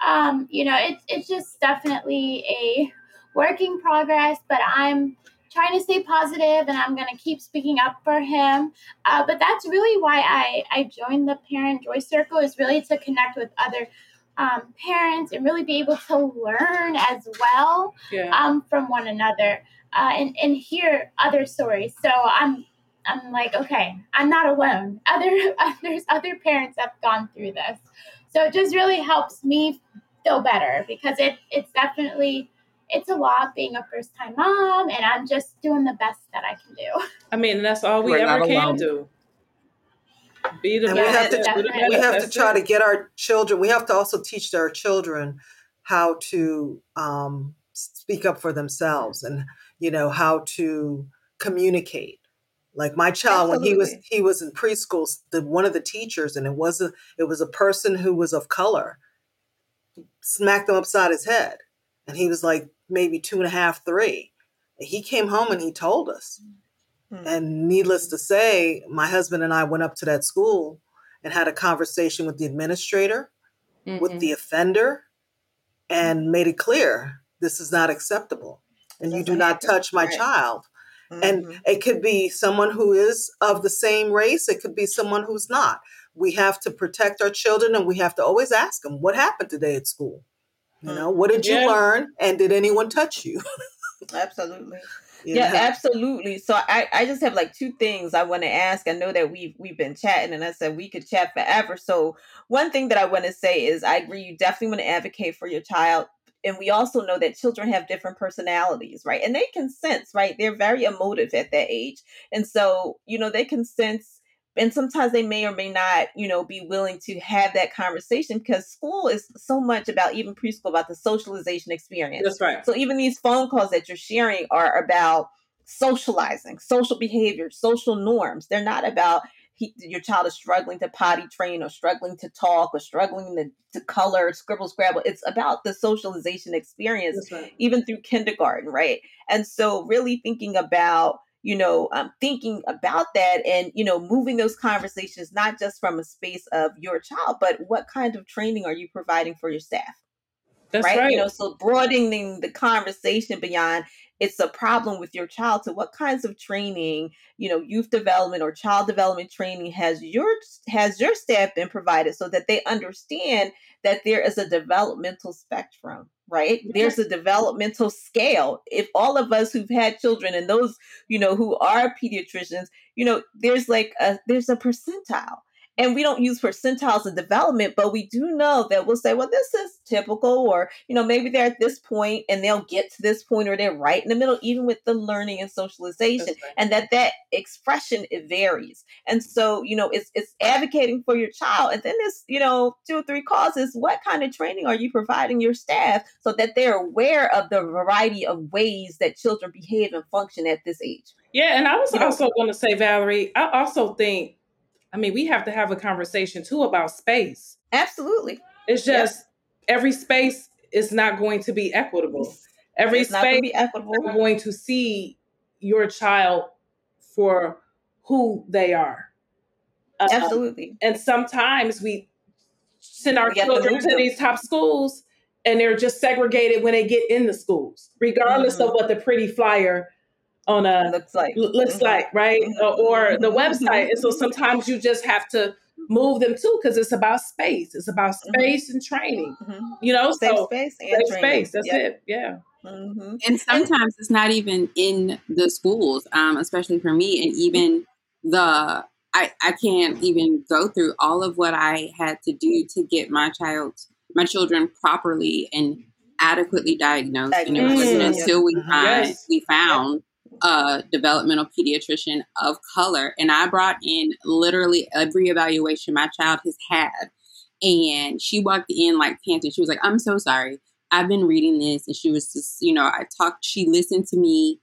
um, you know, it's it's just definitely a working progress, but I'm trying to stay positive and I'm going to keep speaking up for him. Uh, but that's really why I, I joined the Parent Joy Circle is really to connect with other um, parents and really be able to learn as well yeah. um, from one another uh, and, and hear other stories. So I'm I'm like, okay, I'm not alone. [laughs] Other [laughs] there's other parents have gone through this. So it just really helps me feel better because it it's definitely it's a lot being a first time mom and I'm just doing the best that I can do. I mean, that's all we We're ever can do. Be the and best. We have to, we have to try to get our children, we have to also teach our children how to um, speak up for themselves and, you know, how to communicate. Like my child, Absolutely. when he was he was in preschool, the one of the teachers, and it was a it was a person who was of color, smacked him upside his head. And he was like maybe two and a half, three. And he came home and he told us. Mm-hmm. And needless to say, my husband and I went up to that school and had a conversation with the administrator, mm-hmm. with the offender, and made it clear this is not acceptable. And you do not touch my right. child. Mm-hmm. And it could be someone who is of the same race, it could be someone who's not we have to protect our children and we have to always ask them what happened today at school? You mm. know what did you yeah. learn and did anyone touch you? Absolutely. [laughs] Yeah. yeah. absolutely. So I, I just have like two things i want to ask. I know that we've we've been chatting and i said we could chat forever. So one thing that i want to say is i agree you definitely want to advocate for your child and we also know that children have different personalities right? And they can sense right? They're very emotive at that age. And so you know they can sense and sometimes they may or may not you know be willing to have that conversation because school is so much about even preschool about the socialization experience. That's right. So even these phone calls that you're sharing are about socializing social behavior social norms. They're not about he, your child is struggling to potty train or struggling to talk or struggling to, to color scribble scrabble. It's about the socialization experience right. even through kindergarten right? And so really thinking about you know, um, thinking about that and, you know, moving those conversations, not just from a space of your child, but what kind of training are you providing for your staff? That's right? right. You know, so broadening the conversation beyond it's a problem with your child to what kinds of training, you know, youth development or child development training has your has your staff been provided so that they understand that there is a developmental spectrum right? There's a developmental scale. If all of us who've had children and those you know who are pediatricians you know there's like a there's a percentile and we don't use percentiles of development, but we do know that we'll say, well, this is typical, or, you know, maybe they're at this point and they'll get to this point or they're right in the middle, even with the learning and socialization, right. and that that expression, it varies. And so, you know, it's, it's advocating for your child. And then there's, you know, two or three causes. What kind of training are you providing your staff so that they're aware of the variety of ways that children behave and function at this age? Yeah. And I was you also going to say, Valerie, I also think I mean, we have to have a conversation too about space. Absolutely. It's just yep. every space is not going to be equitable. Every it's space be equitable. is going to see your child for who they are. Uh, Absolutely. and sometimes we send our children to, to these top schools and they're just segregated when they get in the schools, regardless mm-hmm. of what the pretty flyer on a looks like looks mm-hmm. like right mm-hmm. or the mm-hmm. website and so sometimes you just have to move them too because it's about space it's about mm-hmm. space mm-hmm. and training mm-hmm. you know safe so, space and safe space that's yep. it yeah and sometimes it's not even in the schools um, especially for me and even the I, I can't even go through all of what I had to do to get my child my children properly and adequately diagnosed. And it wasn't until we find yes. we found a developmental pediatrician of color. And I brought in literally every evaluation my child has had. And she walked in like panting. She was like, I'm so sorry. I've been reading this. And she was just, you know, I talked, she listened to me.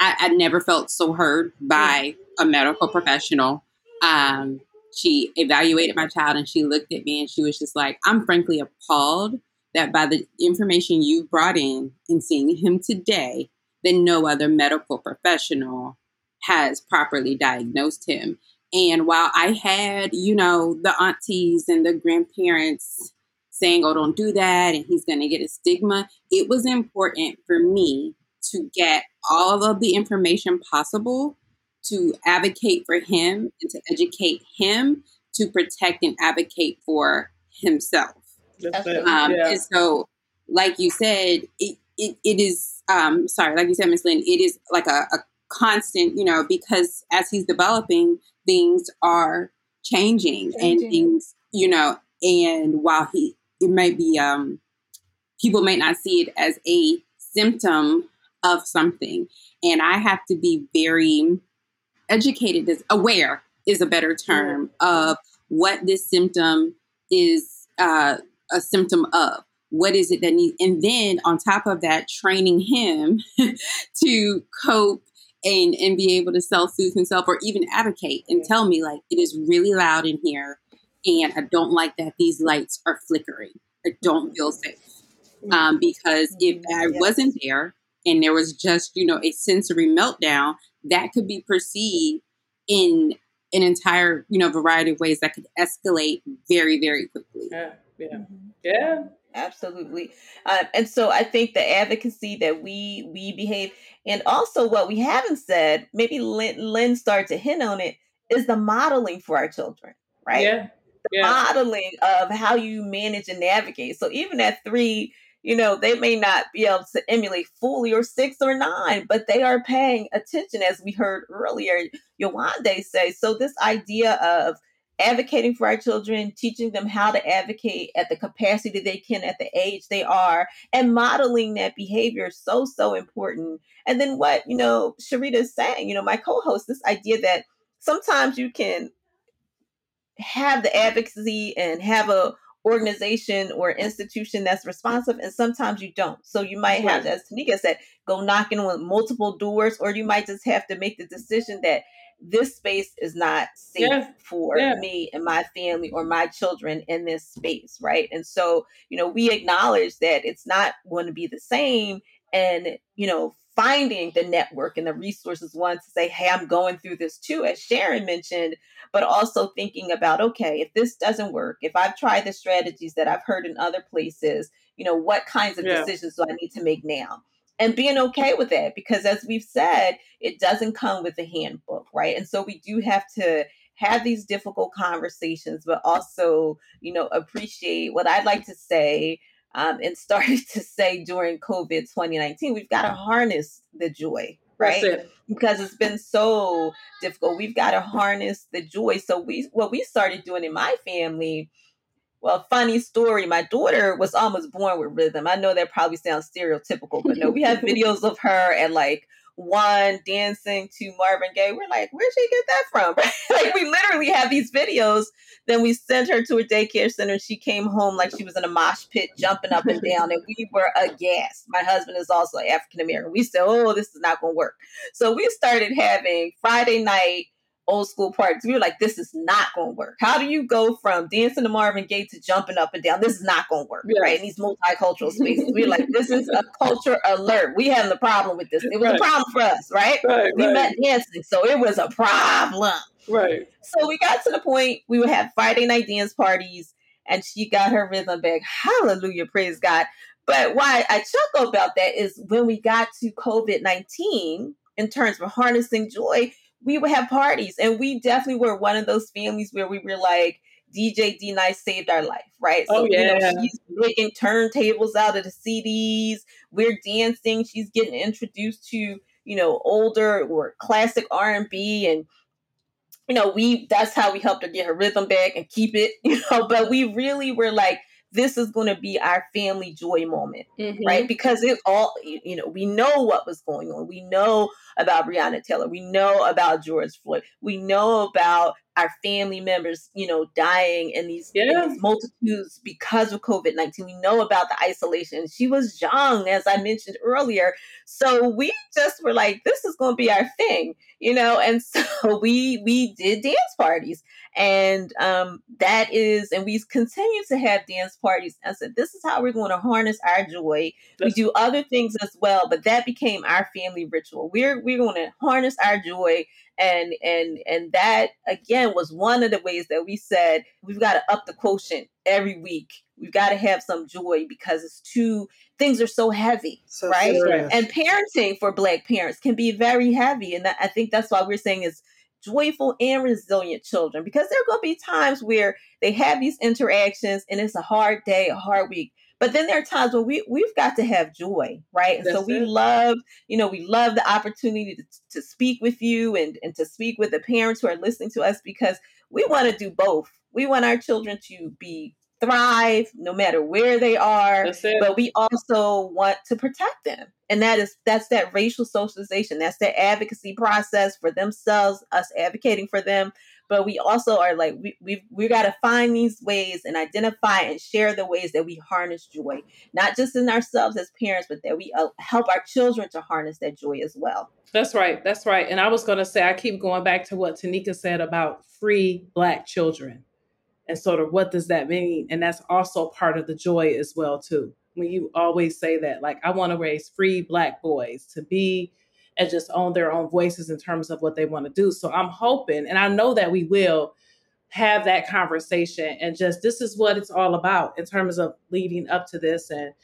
I, I never felt so heard by a medical professional. Um, she evaluated my child and she looked at me and she was just like, I'm frankly appalled that by the information you brought in and seeing him today, then no other medical professional has properly diagnosed him. And while I had, you know, the aunties and the grandparents saying, oh, don't do that, and he's going to get a stigma, it was important for me to get all of the information possible to advocate for him and to educate him to protect and advocate for himself. Um, yeah. And so, like you said, it, it, it is um sorry like you said miss lynn it is like a, a constant you know because as he's developing things are changing, changing, and things you know and while he it might be um people may not see it as a symptom of something. And i have to be very educated as aware is a better term of what this symptom is uh, a symptom of what is it that needs and then on top of that training him [laughs] to cope and and be able to self-soothe himself or even advocate and tell me like it is really loud in here and i don't like that these lights are flickering. I don't feel safe. Um, because if i wasn't there and there was just you know a sensory meltdown that could be perceived in an entire you know variety of ways that could escalate very very quickly. Yeah yeah. Mm-hmm. yeah absolutely. Uh, and so i think the advocacy that we we behave and also what we haven't said maybe lynn, lynn started to hint on it is the modeling for our children right? Yeah the yeah. modeling of how you manage and navigate. So even at three you know they may not be able to emulate fully or six or nine but they are paying attention as we heard earlier Yawande say. So this idea of advocating for our children, teaching them how to advocate at the capacity that they can at the age they are, and modeling that behavior is so, so important. And then what, you know, Sharita is saying, you know, my co host, this idea that sometimes you can have the advocacy and have a organization or institution that's responsive and sometimes you don't so you might have as tanika said go knocking on multiple doors or you might just have to make the decision that this space is not safe yeah. for yeah. me and my family or my children in this space, right? And so, you know, we acknowledge that it's not going to be the same. And, you know, finding the network and the resources, one to say, hey, I'm going through this too, as Sharon mentioned, but also thinking about, okay, if this doesn't work, if I've tried the strategies that I've heard in other places, you know, what kinds of yeah. decisions do I need to make now? And being okay with that because as we've said it doesn't come with a handbook right and so we do have to have these difficult conversations but also you know appreciate what i'd like to say um, and [laughs] started to say during covid 2019 we've got to harness the joy right? It. Because it's been so difficult. We've got to harness the joy. So we what we started doing in my family. Well, funny story. My daughter was almost born with rhythm. I know that probably sounds stereotypical, but no, we have [laughs] videos of her at like one dancing to Marvin Gaye. We're like, where'd she get that from? [laughs] like we literally have these videos. Then we sent her to a daycare center. She came home like she was in a mosh pit, jumping up and down, and we were aghast. My husband is also African American. We said, oh, this is not going to work. So we started having Friday night old school parties. We were like, this is not going to work. How do you go from dancing to Marvin Gaye to jumping up and down? This is not going to work, yes. right? In these multicultural spaces. we are like, this is a culture alert. We having a problem with this. It was right. a problem for us, right? right we right. met dancing, so it was a problem. Right. So we got to the point we would have Friday night dance parties and she got her rhythm back. Hallelujah, praise God. But why I chuckle about that is when we got to COVID 19, in terms of harnessing joy, we would have parties. And we definitely were one of those families where we were like, DJ D Nice saved our life, right? Oh, so, oh, yeah. You know, she's making turntables out of the CDs. We're dancing. She's getting introduced to, you know, older or classic R&B and you know, we that's how we helped her get her rhythm back and keep it, [laughs] you know, but we really were like this is going to be our family joy moment, mm-hmm. right? Because it all, you know, we know what was going on. We know about Breonna Taylor. We know about George Floyd. We know about our family members, you know, dying in these, yeah. in these multitudes because of COVID 19. We know about the isolation. She was young, as I mentioned earlier. So we just were like, this is going to be our thing, you know? And so [laughs] we, we did dance parties. And um, that is, and we continue to have dance parties. I said, this is how we're going to harness our joy. We do other things as well, but that became our family ritual. We're, we're going to harness our joy and and and that again was one of the ways that we said we've got to up the quotient every week we've got to have some joy because it's too things are so heavy so right serious. and parenting for black parents can be very heavy and that, i think that's why we're saying is joyful and resilient children because there are going to be times where they have these interactions and it's a hard day a hard week but then there are times when we we've got to have joy, right? And That's so we it. love, you know, we love the opportunity to, to speak with you and, and to speak with the parents who are listening to us because we want to do both. We want our children to be thrive no matter where they are but we also want to protect them and that is that's that racial socialization that's that advocacy process for themselves us advocating for them but we also are like we we we got to find these ways and identify and share the ways that we harness joy. Not just in ourselves as parents but that we uh, help our children to harness that joy as well. That's right that's right. And i was going to say i keep going back to what tanika said about free black children and sort of what does that mean? And that's also part of the joy as well too. When you always say that like i want to raise free black boys to be and just own their own voices in terms of what they want to do. So I'm hoping, and I know that we will have that conversation and just this is what it's all about in terms of leading up to this and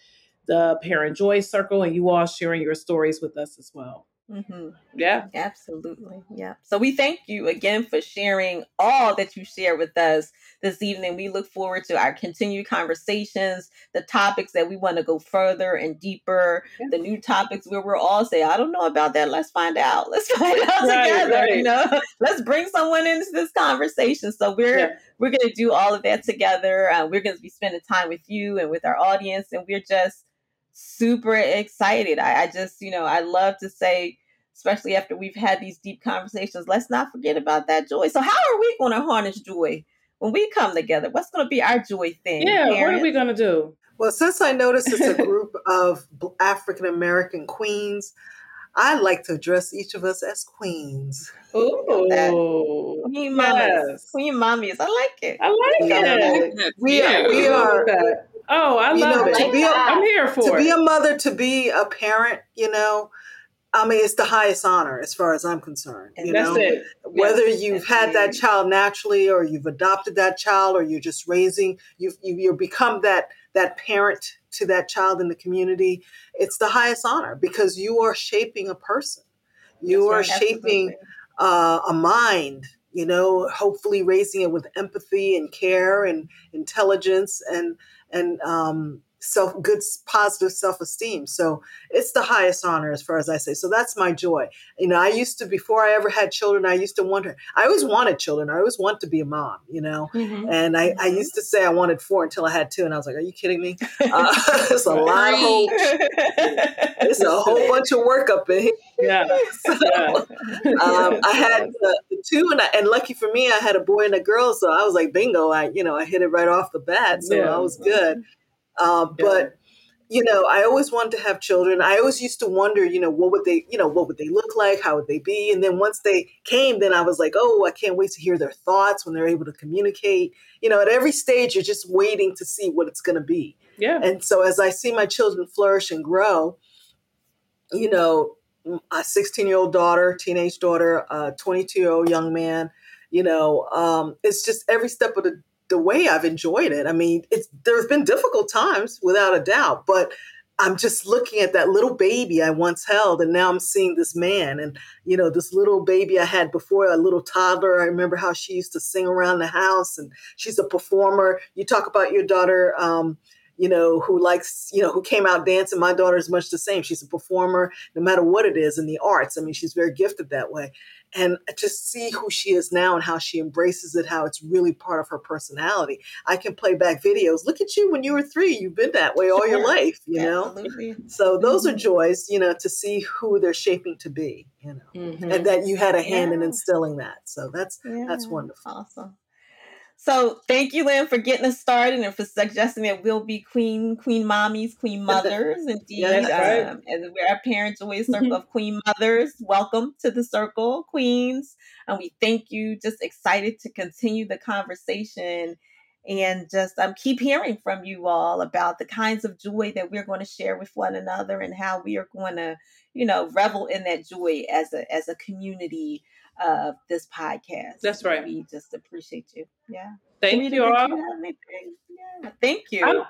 the parent joy circle and you all sharing your stories with us as well. Mm-hmm. Yeah. Absolutely. Yeah. So we thank you again for sharing all that you share with us this evening. We look forward to our continued conversations, the topics that we want to go further and deeper, yeah. the new topics where we're all say, I don't know about that. Let's find out. Let's [laughs] find out right, together. Right. You know, [laughs] let's bring someone into this conversation. So we're yeah. we're gonna do all of that together. Uh, we're gonna be spending time with you and with our audience, and we're just super excited. I, I just, you know, I love to say, especially after we've had these deep conversations, let's not forget about that joy. So, how are we going to harness joy when we come together? What's going to be our joy thing? Yeah, parents? what are we going to do? Well, since I noticed it's a [laughs] group of African American queens, I like to address each of us as queens. Ooh, queen mamas, yes. queen mommies. I like it. I like it. We are. We are. Oh, I love know, it. To be a, I'm here for to it. be a mother, to be a parent. You know, I mean, it's the highest honor as far as I'm concerned. You That's know, it. whether yes. you've had that child naturally, or you've adopted that child, or you're just raising, you've you, you become that that parent to that child in the community. It's the highest honor because you are shaping a person. You That's are right. shaping uh, a mind. You know, hopefully raising it with empathy and care and intelligence and and um, self good positive self-esteem. So it's the highest honor as far as i say. So that's my joy. You know i used to before i ever had children i used to wonder i always wanted children. I always wanted to be a mom you know? Mm-hmm. and I, I used to say i wanted four until i had two and i was like are you kidding me? [laughs] Uh, [laughs] it's a lot of whole [laughs] it's a whole bunch of work up in here. Yeah, so, um, i had the, the two and, I, and lucky for me i had a boy and a girl so i was like bingo i you know i hit it right off the bat. So yeah. i was good um, yeah. But you know, I always wanted to have children. I always used to wonder, you know, what would they, you know, what would they look like? How would they be? And then once they came, then I was like, oh, I can't wait to hear their thoughts when they're able to communicate. You know, at every stage, you're just waiting to see what it's going to be. Yeah. And so as I see my children flourish and grow, you know, a 16 year old daughter, teenage daughter, a 22 year old young man, you know, um, it's just every step of the the way I've enjoyed it. I mean, it's there's been difficult times without a doubt, but I'm just looking at that little baby I once held, and now I'm seeing this man, and you know, this little baby I had before, a little toddler. I remember how she used to sing around the house, and she's a performer. You talk about your daughter. Um, you know, who likes, you know, who came out dancing. My daughter is much the same. She's a performer, no matter what it is in the arts. I mean, she's very gifted that way and just see who she is now and how she embraces it, how it's really part of her personality. I can play back videos. Look at you when you were three. You've been that way all your life, you know? So those mm-hmm. are joys, you know, to see who they're shaping to be, you know, mm-hmm. and that you had a hand yeah. in instilling that. So that's yeah. that's wonderful. Awesome. So thank you, Lynn, for getting us started and for suggesting that we'll be queen, queen mommies, queen mothers. Indeed, yeah, um, and we're our parents always circle mm-hmm. of queen mothers. Welcome to the circle, queens, and we thank you. Just excited to continue the conversation and just um, keep hearing from you all about the kinds of joy that we're going to share with one another and how we are going to, you know, revel in that joy as a as a community of this podcast. That's right. We just appreciate you. Yeah. Thank you all. You yeah. Thank you. I'm,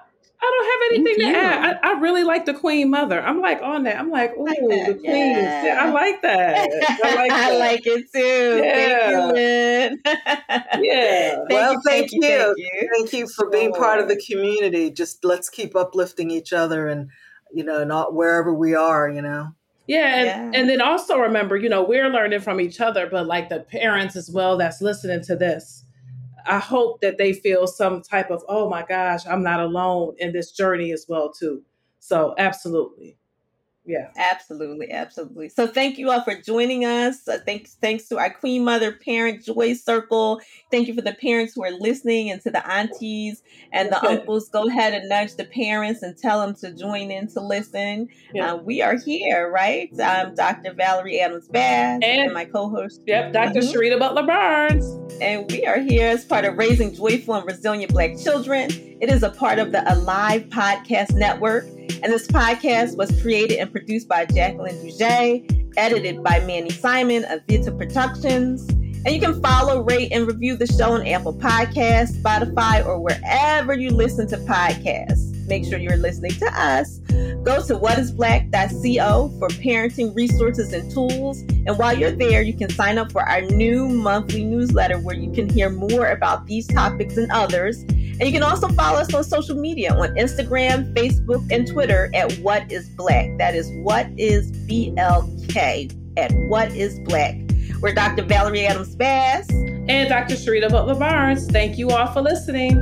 I do not have anything to add. I, I, really like the Queen Mother. I'm like on that. I'm like, oh, like the Queen. Yeah. I like that. I like, [laughs] that. I like it too. Yeah. Thank you, Lynn. [laughs] yeah. Thank well, you, thank, you, thank, you, thank you. for being part of the community. Just let's keep uplifting each other and, you know, not wherever we are, you know. Yeah and, yeah. and then also remember, you know, we're learning from each other, but like the parents as well that's listening to this. I hope that they feel some type of, oh my gosh, I'm not alone in this journey as well too. So absolutely. Yeah. Absolutely. Absolutely. So thank you all for joining us. Uh, thanks, thanks to our Queen Mother Parent Joy Circle. Thank you for the parents who are listening and to the aunties and the uncles. Go ahead and nudge the parents and tell them to join in to listen. Yeah. Uh, we are here, right? I'm Dr. Valerie Adams Bass and, and my co-host. Yep, doctor mm-hmm. Sharita Butler Barnes. And we are here as part of Raising Joyful and Resilient Black Children. It is a part of the Alive Podcast Network. And this podcast was created and produced by Jacqueline Duget, edited by Manny Simon of Vita Productions. And you can follow, rate, and review the show on Apple Podcasts, Spotify, or wherever you listen to podcasts. Make sure you're listening to us. Go to whatisblack.co for parenting resources and tools. And while you're there, you can sign up for our new monthly newsletter where you can hear more about these topics and others. And you can also follow us on social media on Instagram, Facebook, and Twitter at What is Black. That is What is B L K at What is Black. We're Dr. Valerie Adams Bass and Dr. Sharita Butler Barnes. Thank you all for listening.